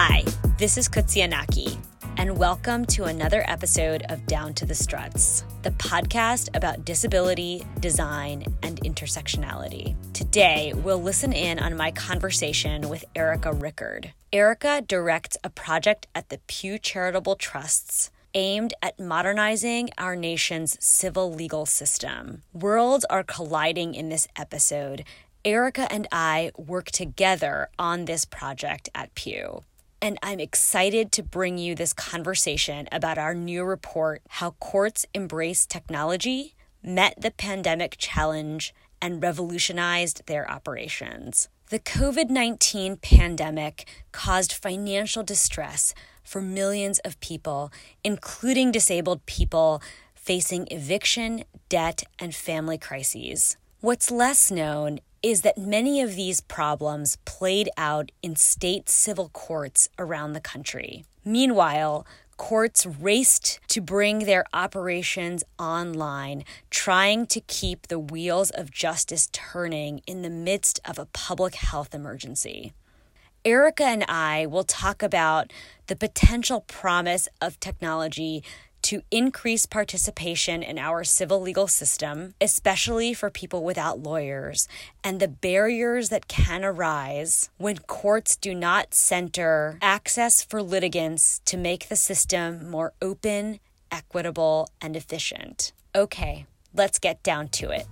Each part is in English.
Hi, this is Qudsiya Naqui, and welcome to another episode of Down to the Struts, the podcast about disability, design, and intersectionality. Today, we'll listen in on my conversation with Erica Rickard. Erica directs a project at the Pew Charitable Trusts aimed at modernizing our nation's civil legal system. Worlds are colliding in this episode. Erica and I work together on this project at Pew. And I'm excited to bring you this conversation about our new report How Courts Embrace Technology, Met the Pandemic Challenge, and Revolutionized Their Operations. The COVID 19 pandemic caused financial distress for millions of people, including disabled people facing eviction, debt, and family crises. What's less known is that many of these problems played out in state civil courts around the country. Meanwhile, courts raced to bring their operations online, trying to keep the wheels of justice turning in the midst of a public health emergency. Erica and I will talk about the potential promise of technology to increase participation in our civil legal system, especially for people without lawyers, and the barriers that can arise when courts do not center access for litigants to make the system more open, equitable, and efficient. Okay, let's get down to it.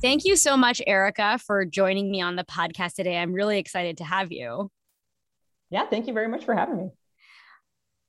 Thank you so much, Erica, for joining me on the podcast today. I'm really excited to have you. Yeah, thank you very much for having me.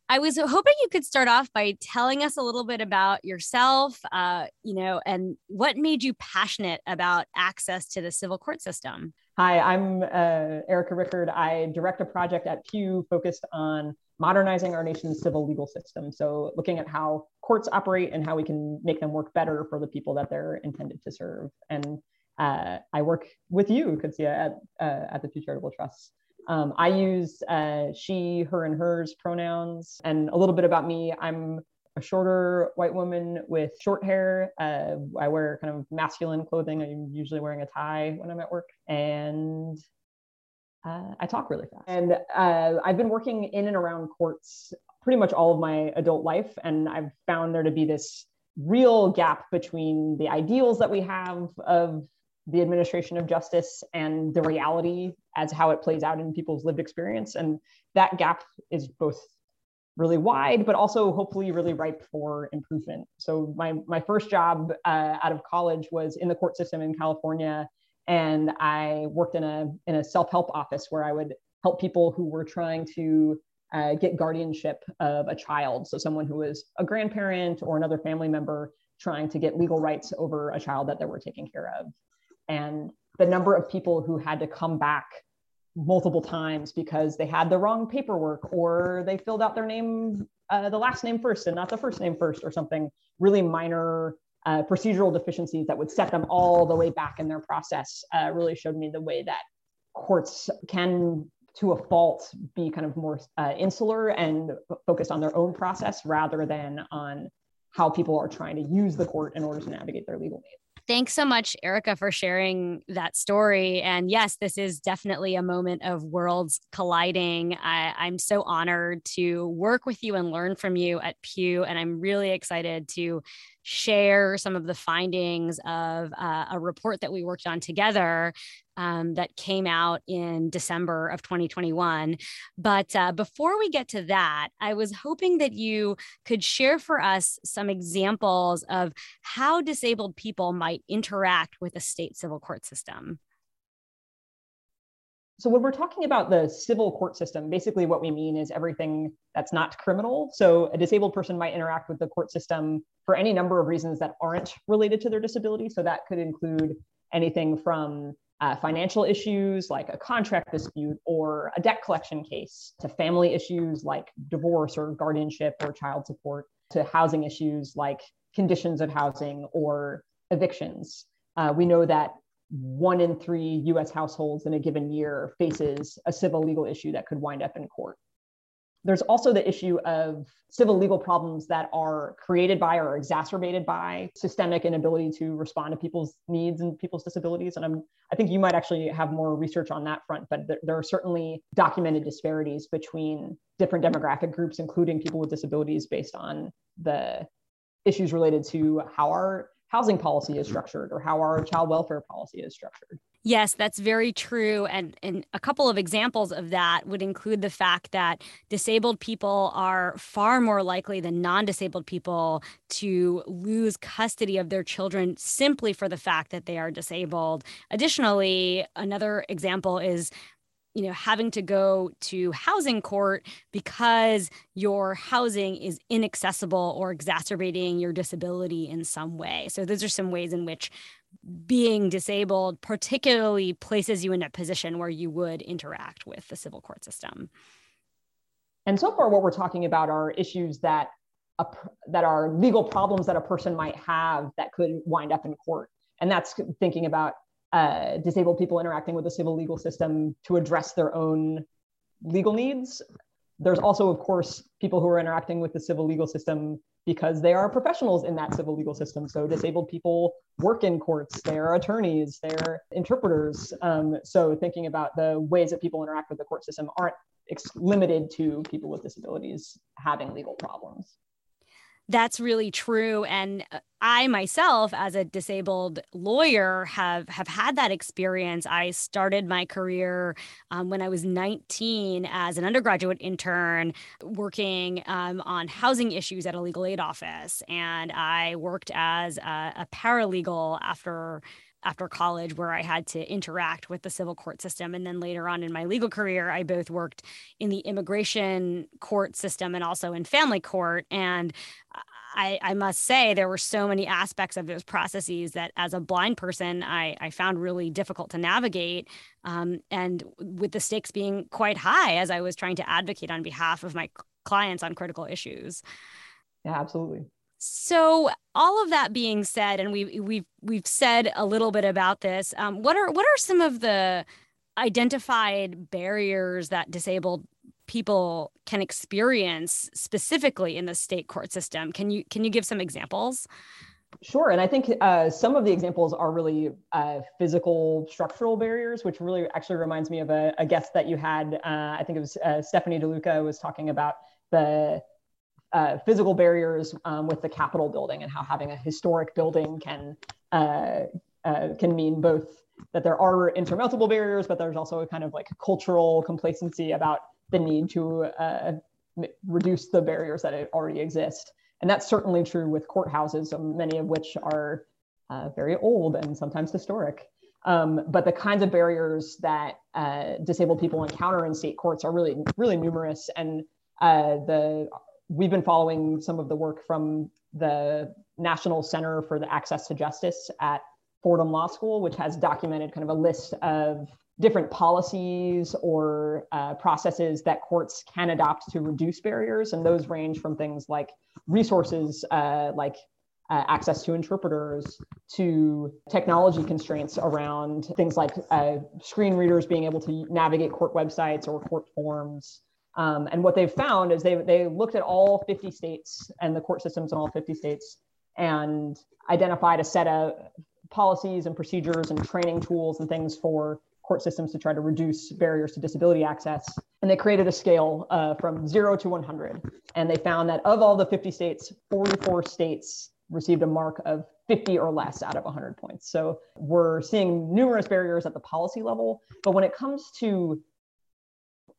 I was hoping you could start off by telling us a little bit about yourself, uh, you know, and what made you passionate about access to the civil court system. Hi, I'm uh, Erica Rickard. I direct a project at Pew focused on modernizing our nation's civil legal system. So, looking at how courts operate and how we can make them work better for the people that they're intended to serve. And uh, I work with you, Qudsiya, at, uh, at the Pew Charitable Trust. Um, I use uh, she, her, and hers pronouns. And a little bit about me I'm a shorter white woman with short hair. Uh, I wear kind of masculine clothing. I'm usually wearing a tie when I'm at work. And uh, I talk really fast. And uh, I've been working in and around courts pretty much all of my adult life. And I've found there to be this real gap between the ideals that we have of the administration of justice and the reality as how it plays out in people's lived experience. And that gap is both really wide, but also hopefully really ripe for improvement. So my, my first job uh, out of college was in the court system in California. And I worked in a, in a self-help office where I would help people who were trying to uh, get guardianship of a child. So someone who was a grandparent or another family member trying to get legal rights over a child that they were taking care of and the number of people who had to come back multiple times because they had the wrong paperwork or they filled out their name uh, the last name first and not the first name first or something really minor uh, procedural deficiencies that would set them all the way back in their process uh, really showed me the way that courts can to a fault be kind of more uh, insular and focused on their own process rather than on how people are trying to use the court in order to navigate their legal needs Thanks so much, Erica, for sharing that story. And yes, this is definitely a moment of worlds colliding. I, am so honored to work with you and learn from you at Pew. And I'm really excited to share some of the findings of uh, a report that we worked on together um, that came out in December of 2021. But uh, before we get to that, I was hoping that you could share for us some examples of how disabled people might interact with a state civil court system. So when we're talking about the civil court system, basically what we mean is everything that's not criminal. So a disabled person might interact with the court system for any number of reasons that aren't related to their disability. So that could include anything from uh, financial issues like a contract dispute or a debt collection case, to family issues like divorce or guardianship or child support, to housing issues like conditions of housing or evictions. Uh, we know that one in three US households in a given year faces a civil legal issue that could wind up in court. There's also the issue of civil legal problems that are created by or exacerbated by systemic inability to respond to people's needs and people's disabilities. And I'm, I think you might actually have more research on that front, but there, there are certainly documented disparities between different demographic groups, including people with disabilities, based on the issues related to how our housing policy is mm-hmm. structured or how our child welfare policy is structured. Yes, that's very true. And, and a couple of examples of that would include the fact that disabled people are far more likely than non disabled people to lose custody of their children simply for the fact that they are disabled. Additionally, another example is you know having to go to housing court because your housing is inaccessible or exacerbating your disability in some way so those are some ways in which being disabled particularly places you in a position where you would interact with the civil court system. And so far, what we're talking about are issues that a, that are legal problems that a person might have that could wind up in court. And that's thinking about uh, disabled people interacting with the civil legal system to address their own legal needs. There's also, of course, people who are interacting with the civil legal system because they are professionals in that civil legal system. So disabled people work in courts, they're attorneys, they're interpreters. Um, so thinking about the ways that people interact with the court system aren't ex- limited to people with disabilities having legal problems that's really true. And uh, i myself as a disabled lawyer have have had that experience. I started my career um, when i was 19 as an undergraduate intern working um, on housing issues at a legal aid office. And i worked as a, a paralegal after after college where I had to interact with the civil court system. And then later on in my legal career, I both worked in the immigration court system and also in family court. And I, I must say there were so many aspects of those processes that as a blind person I, I found really difficult to navigate um, and with the stakes being quite high as I was trying to advocate on behalf of my clients on critical issues. Yeah, absolutely. So, all of that being said, and we we've we've said a little bit about this. Um, what are what are some of the identified barriers that disabled people can experience specifically in the state court system. Can you can you give some examples? Sure, and I think uh, some of the examples are really uh, physical structural barriers, which really actually reminds me of a, a guest that you had. Uh, I think it was uh, Stephanie DeLuca was talking about the uh, physical barriers um, with the Capitol building and how having a historic building can uh, can mean both that there are insurmountable barriers, but there's also a kind of like cultural complacency about the need to uh, reduce the barriers that already exist. And that's certainly true with courthouses, many of which are uh, very old and sometimes historic. Um, but the kinds of barriers that uh, disabled people encounter in state courts are really, really numerous. And uh, the we've been following some of the work from the National Center for the Access to Justice at Fordham Law School, which has documented kind of a list of different policies or uh, processes that courts can adopt to reduce barriers. And those range from things like resources, uh, like uh, access to interpreters, to technology constraints around things like uh, screen readers being able to navigate court websites or court forms. Um, and what they've found is they, they looked at all 50 states and the court systems in all 50 states and identified a set of policies and procedures and training tools and things for court systems to try to reduce barriers to disability access. And they created a scale uh, from zero to 100. And they found that of all the 50 states, 44 states received a mark of 50 or less out of 100 points. So we're seeing numerous barriers at the policy level. But when it comes to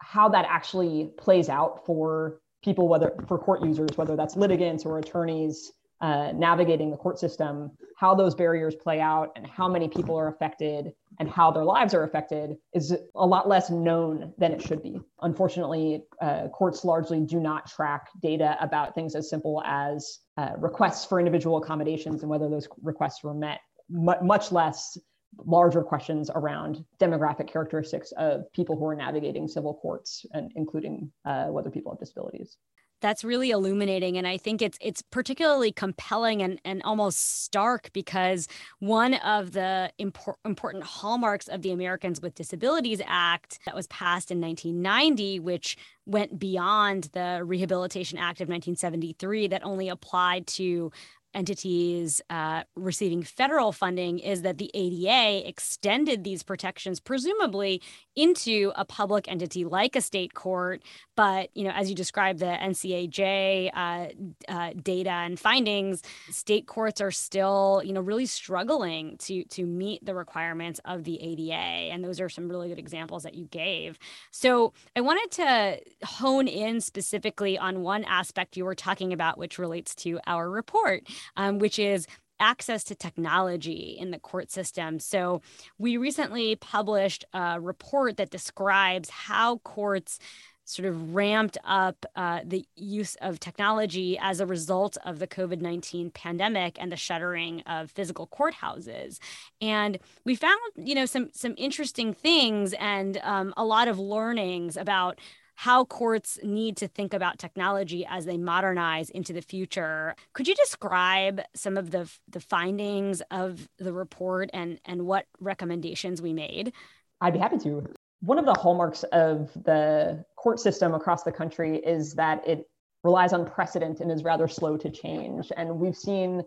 how that actually plays out for people, whether for court users, whether that's litigants or attorneys, uh, navigating the court system, how those barriers play out, and how many people are affected, and how their lives are affected is a lot less known than it should be. Unfortunately, uh, courts largely do not track data about things as simple as uh, requests for individual accommodations and whether those requests were met, much less larger questions around demographic characteristics of people who are navigating civil courts and including uh, whether people have disabilities. That's really illuminating and i think it's it's particularly compelling and, and almost stark because one of the impor- important hallmarks of the americans with disabilities act that was passed in 1990 which went beyond the rehabilitation act of 1973 that only applied to entities uh, receiving federal funding is that the ADA extended these protections, presumably into a public entity like a state court. But you know, as you described, the NCAJ uh, uh, data and findings, state courts are still you know really struggling to to meet the requirements of the ADA, and those are some really good examples that you gave. So I wanted to hone in specifically on one aspect you were talking about, which relates to our report um, which is access to technology in the court system. So, we recently published a report that describes how courts sort of ramped up uh, the use of technology as a result of the COVID 19 pandemic and the shuttering of physical courthouses. And we found, you know, some, some interesting things and um, a lot of learnings about how courts need to think about technology as they modernize into the future. Could you describe some of the, the findings of the report and, and what recommendations we made? I'd be happy to. One of the hallmarks of the court system across the country is that it relies on precedent and is rather slow to change. And we've seen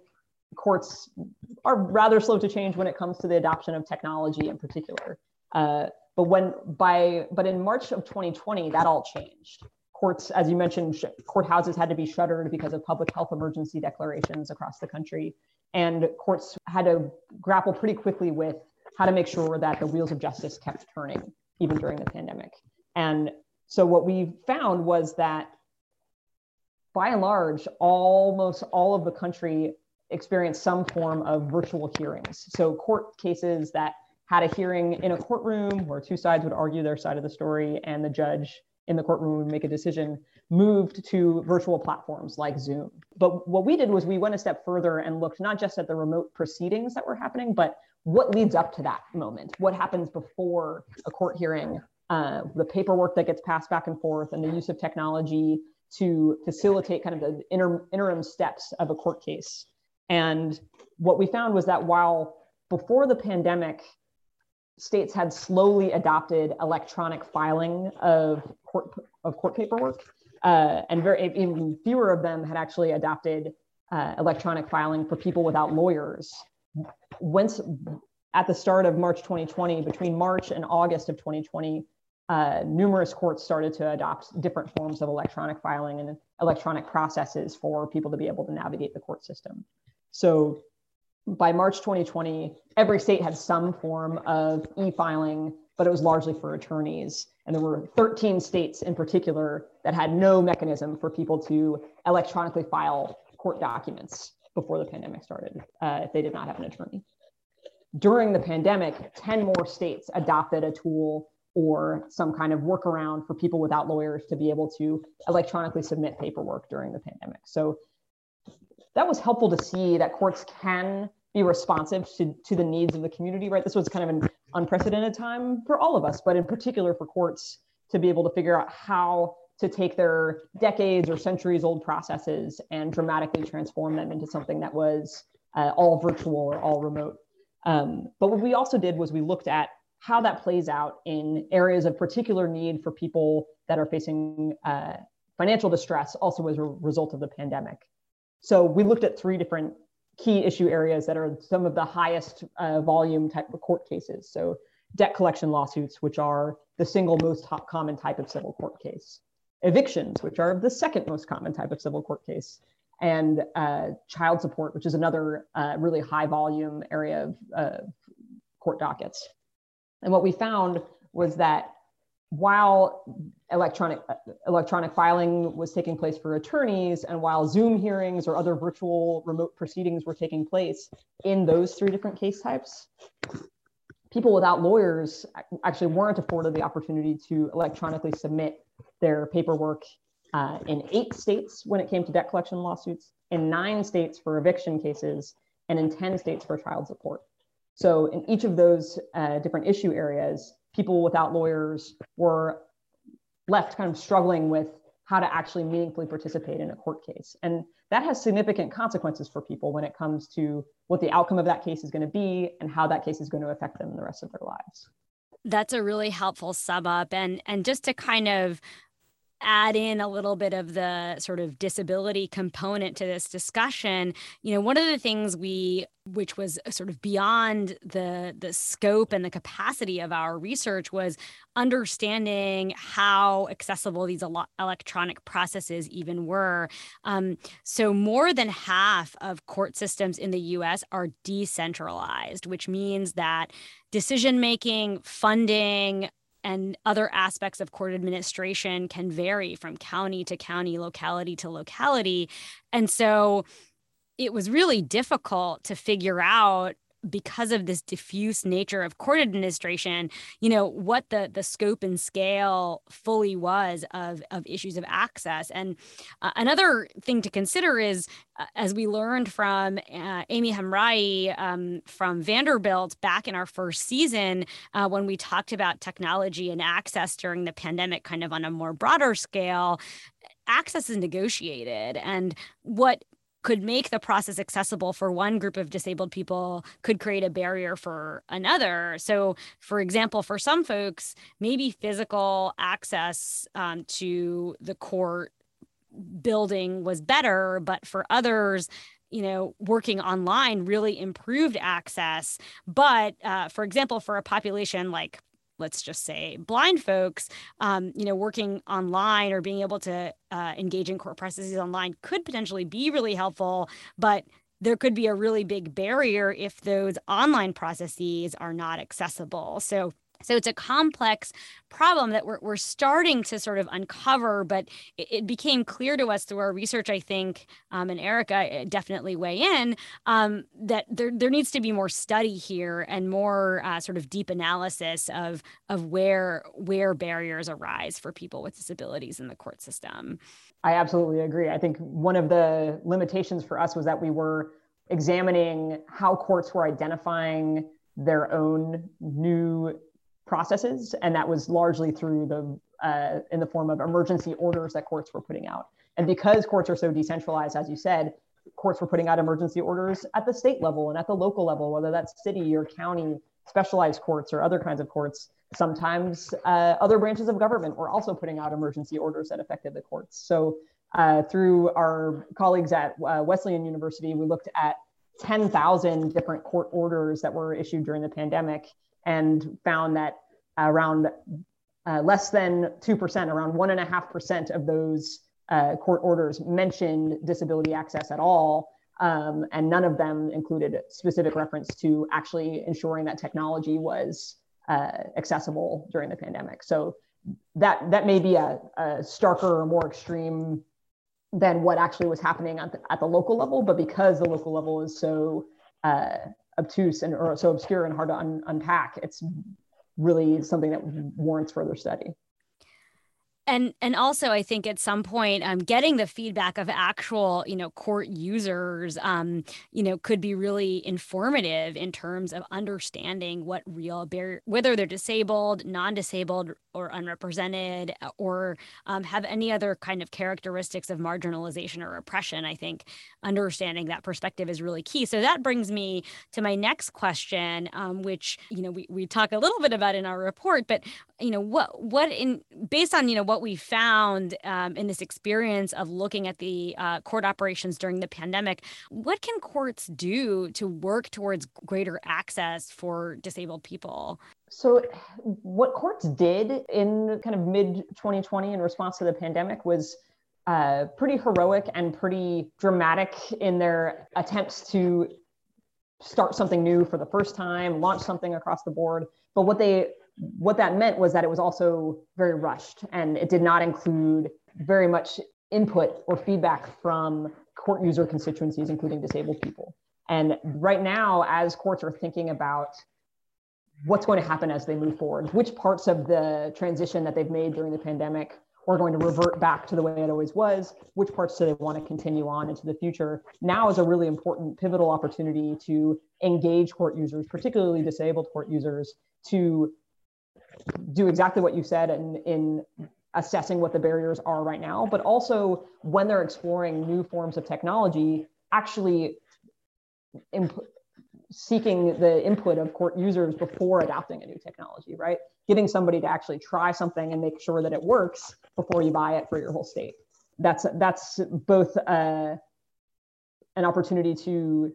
courts are rather slow to change when it comes to the adoption of technology in particular. Uh, but when by but in March of 2020, that all changed. Courts, as you mentioned, sh- courthouses had to be shuttered because of public health emergency declarations across the country, and courts had to grapple pretty quickly with how to make sure that the wheels of justice kept turning even during the pandemic. And so what we found was that by and large, almost all of the country experienced some form of virtual hearings. So court cases that had a hearing in a courtroom where two sides would argue their side of the story and the judge in the courtroom would make a decision moved to virtual platforms like zoom. But what we did was we went a step further and looked not just at the remote proceedings that were happening but what leads up to that moment what happens before a court hearing uh, the paperwork that gets passed back and forth and the use of technology to facilitate kind of the inter- interim steps of a court case. And what we found was that while before the pandemic states had slowly adopted electronic filing of court, of court paperwork, uh, and very even fewer of them had actually adopted uh, electronic filing for people without lawyers. Once at the start of March 2020, between March and August of 2020, uh, numerous courts started to adopt different forms of electronic filing and electronic processes for people to be able to navigate the court system. So by March 2020, every state had some form of e filing, but it was largely for attorneys. And there were 13 states in particular that had no mechanism for people to electronically file court documents before the pandemic started uh, if they did not have an attorney. During the pandemic, 10 more states adopted a tool or some kind of workaround for people without lawyers to be able to electronically submit paperwork during the pandemic. So that was helpful to see that courts can be responsive to, to the needs of the community, right? This was kind of an unprecedented time for all of us, but in particular for courts to be able to figure out how to take their decades or centuries old processes and dramatically transform them into something that was uh, all virtual or all remote. Um, but what we also did was we looked at how that plays out in areas of particular need for people that are facing uh, financial distress, also as a result of the pandemic. So we looked at three different key issue areas that are some of the highest uh, volume type of court cases. So debt collection lawsuits, which are the single most common type of civil court case, evictions, which are the second most common type of civil court case, and uh, child support, which is another uh, really high volume area of uh, court dockets. And what we found was that while electronic electronic filing was taking place for attorneys and while zoom hearings or other virtual remote proceedings were taking place in those three different case types people without lawyers actually weren't afforded the opportunity to electronically submit their paperwork uh, in eight states when it came to debt collection lawsuits in nine states for eviction cases and in 10 states for child support. So in each of those uh, different issue areas people without lawyers were left kind of struggling with how to actually meaningfully participate in a court case. And that has significant consequences for people when it comes to what the outcome of that case is going to be and how that case is going to affect them the rest of their lives. That's a really helpful sum up. And and just to kind of add in a little bit of the sort of disability component to this discussion you know one of the things we which was sort of beyond the the scope and the capacity of our research was understanding how accessible these electronic processes even were. Um, so more than half of court systems in the us are decentralized which means that decision making funding and other aspects of court administration can vary from county to county, locality to locality. And so it was really difficult to figure out because of this diffuse nature of court administration, you know, what the the scope and scale fully was of of issues of access. And uh, another thing to consider is, uh, as we learned from uh, Aimi Hamraie um, from Vanderbilt back in our first season, uh, when we talked about technology and access during the pandemic, kind of on a more broader scale, access is negotiated and what could make the process accessible for one group of disabled people could create a barrier for another. So, for example, for some folks, maybe physical access um, to the court building was better, but for others, you know, working online really improved access. But uh, for example, for a population like let's just say blind folks um, you know working online or being able to uh, engage in court processes online could potentially be really helpful but there could be a really big barrier if those online processes are not accessible. So so it's a complex problem that we're, we're starting to sort of uncover, but it, it became clear to us through our research, I think, um, and Erica uh, definitely weigh in, um, that there, there needs to be more study here and more uh, sort of deep analysis of, of where, where barriers arise for people with disabilities in the court system. I absolutely agree. I think one of the limitations for us was that we were examining how courts were identifying their own new processes, and that was largely through the uh, in the form of emergency orders that courts were putting out. And because courts are so decentralized, as you said, courts were putting out emergency orders at the state level and at the local level, whether that's city or county, specialized courts or other kinds of courts. Sometimes uh, other branches of government were also putting out emergency orders that affected the courts. So uh, through our colleagues at uh, Wesleyan University, we looked at 10,000 different court orders that were issued during the pandemic and found that around uh, less than 2%, around 1.5% of those uh, court orders mentioned disability access at all. Um, and none of them included specific reference to actually ensuring that technology was uh, accessible during the pandemic. So that that may be a, a, starker or more extreme than what actually was happening at the, at the local level, but because the local level is so uh, obtuse and or so obscure and hard to un- unpack, it's really something that warrants further study and and also i think at some point um, getting the feedback of actual you know court users um, you know could be really informative in terms of understanding what real barrier whether they're disabled non-disabled or unrepresented uh, or um, have any other kind of characteristics of marginalization or oppression i think understanding that perspective is really key. So that brings me to my next question um, which you know we, we talk a little bit about in our report but you know what what in based on you know what we found um, in this experience of looking at the uh, court operations during the pandemic, what can courts do to work towards greater access for disabled people? So, what courts did in kind of mid 2020 in response to the pandemic was uh, pretty heroic and pretty dramatic in their attempts to start something new for the first time, launch something across the board. But what they what that meant was that it was also very rushed and it did not include very much input or feedback from court user constituencies, including disabled people. And right now, as courts are thinking about what's going to happen as they move forward, which parts of the transition that they've made during the pandemic are going to revert back to the way it always was, which parts do they want to continue on into the future. Now is a really important pivotal opportunity to engage court users, particularly disabled court users, to do exactly what you said in, in assessing what the barriers are right now, but also when they're exploring new forms of technology, actually imp- seeking the input of court users before adopting a new technology, right? Getting somebody to actually try something and make sure that it works before you buy it for your whole state. That's that's both uh, an opportunity to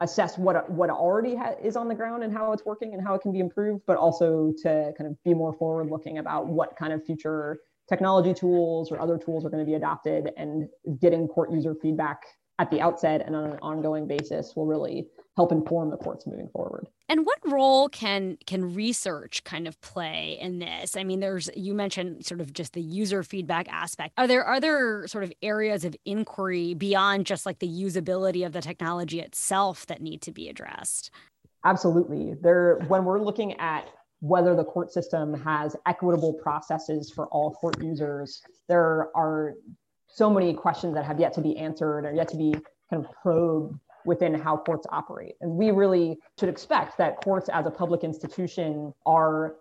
assess what what already ha- is on the ground and how it's working and how it can be improved, but also to kind of be more forward looking about what kind of future technology tools or other tools are going to be adopted and getting court user feedback at the outset and on an ongoing basis will really help inform the courts moving forward. And what role can can research kind of play in this? I mean, there's you mentioned sort of just the user feedback aspect. Are there other sort of areas of inquiry beyond just like the usability of the technology itself that need to be addressed? Absolutely. There when we're looking at whether the court system has equitable processes for all court users, there are so many questions that have yet to be answered or yet to be kind of probed within how courts operate. And we really should expect that courts as a public institution are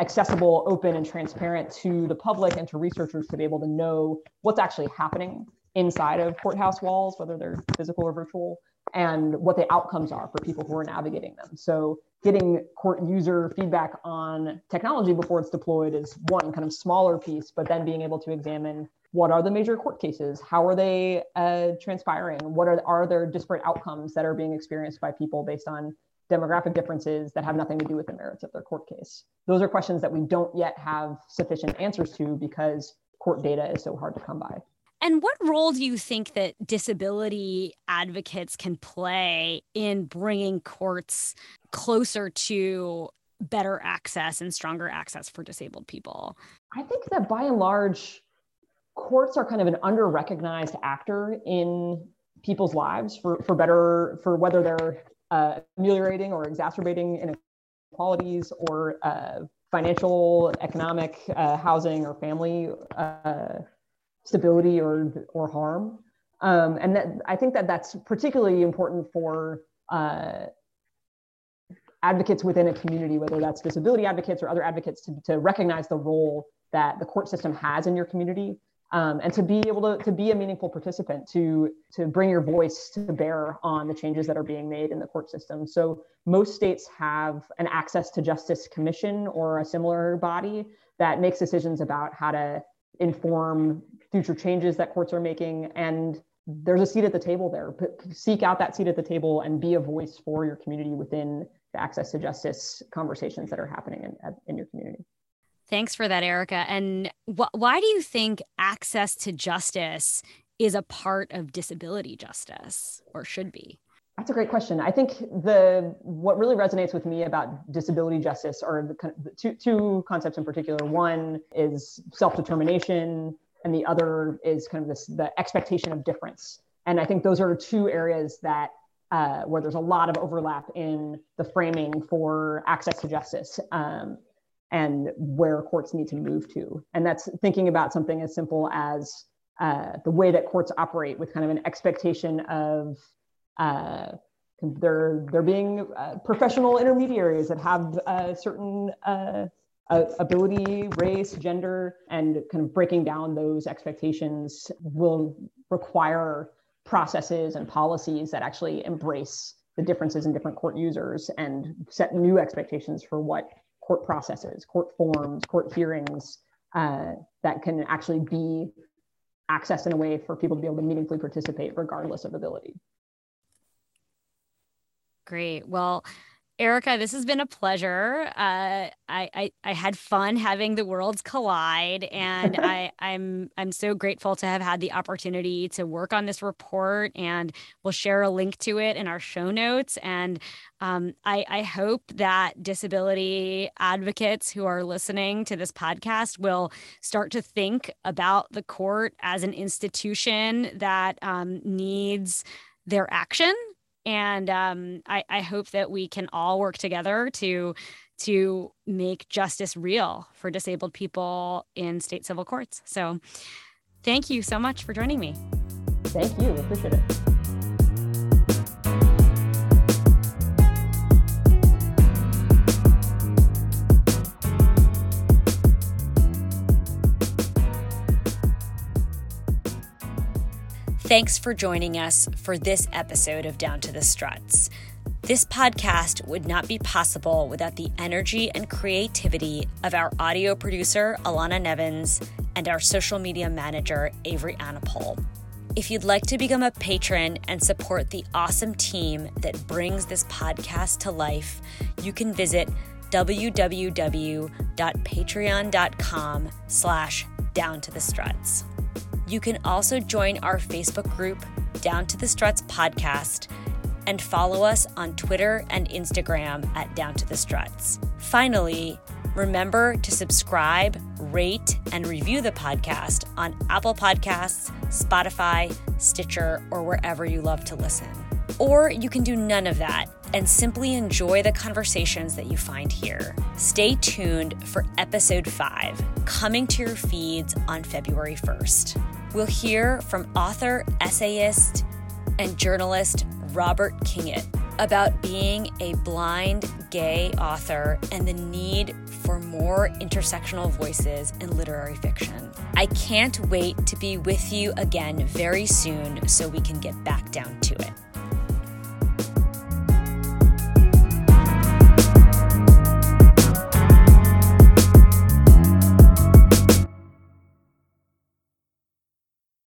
accessible, open, and transparent to the public and to researchers to be able to know what's actually happening inside of courthouse walls, whether they're physical or virtual, and what the outcomes are for people who are navigating them. So getting court user feedback on technology before it's deployed is one kind of smaller piece, but then being able to examine what are the major court cases? How are they uh, transpiring? What are, are there disparate outcomes that are being experienced by people based on demographic differences that have nothing to do with the merits of their court case? Those are questions that we don't yet have sufficient answers to because court data is so hard to come by. And what role do you think that disability advocates can play in bringing courts closer to better access and stronger access for disabled people? I think that by and large, courts are kind of an under recognized actor in people's lives for, for better, for whether they're uh, ameliorating or exacerbating inequalities or uh, financial, economic, uh, housing, or family uh, stability or, or harm. Um, and that, I think that that's particularly important for uh, advocates within a community, whether that's disability advocates or other advocates, to, to recognize the role that the court system has in your community um, and to be able to, to be a meaningful participant, to, to bring your voice to bear on the changes that are being made in the court system. So most states have an access to justice commission or a similar body that makes decisions about how to inform future changes that courts are making. And there's a seat at the table there. Seek out that seat at the table and be a voice for your community within the access to justice conversations that are happening in, in your community. Thanks for that, Erica. And wh- why do you think access to justice is a part of disability justice or should be? That's a great question. I think the what really resonates with me about disability justice are the, the two, two concepts in particular. One is self-determination, and the other is kind of this the expectation of difference. And I think those are two areas that uh, where there's a lot of overlap in the framing for access to justice. Um, and where courts need to move to. And that's thinking about something as simple as uh, the way that courts operate with kind of an expectation of uh, they're, they're being uh, professional intermediaries that have a certain uh, ability, race, gender, and kind of breaking down those expectations will require processes and policies that actually embrace the differences in different court users and set new expectations for what court processes, court forms, court hearings uh, that can actually be accessed in a way for people to be able to meaningfully participate regardless of ability. Great. Well, Erica, this has been a pleasure. Uh, I, I, I had fun having the worlds collide, and I I'm I'm so grateful to have had the opportunity to work on this report, and we'll share a link to it in our show notes. And um, I I hope that disability advocates who are listening to this podcast will start to think about the court as an institution that um, needs their action and um, I, I hope that we can all work together to to make justice real for disabled people in state civil courts. So, thank you so much for joining me. Thank you. Appreciate it. Thanks for joining us for this episode of Down to the Struts. This podcast would not be possible without the energy and creativity of our audio producer, Alana Nevins, and our social media manager, Avery Anapol. If you'd like to become a patron and support the awesome team that brings this podcast to life, you can visit www.patreon.com slash down to the struts. You can also join our Facebook group, Down to the Struts Podcast, and follow us on Twitter and Instagram at Down to the Struts. Finally, remember to subscribe, rate, and review the podcast on Apple Podcasts, Spotify, Stitcher, or wherever you love to listen. Or you can do none of that and simply enjoy the conversations that you find here. Stay tuned for episode 5, coming to your feeds on February 1st. We'll hear from author, essayist, and journalist Robert Kingett about being a blind gay author and the need for more intersectional voices in literary fiction. I can't wait to be with you again very soon so we can get back down to it.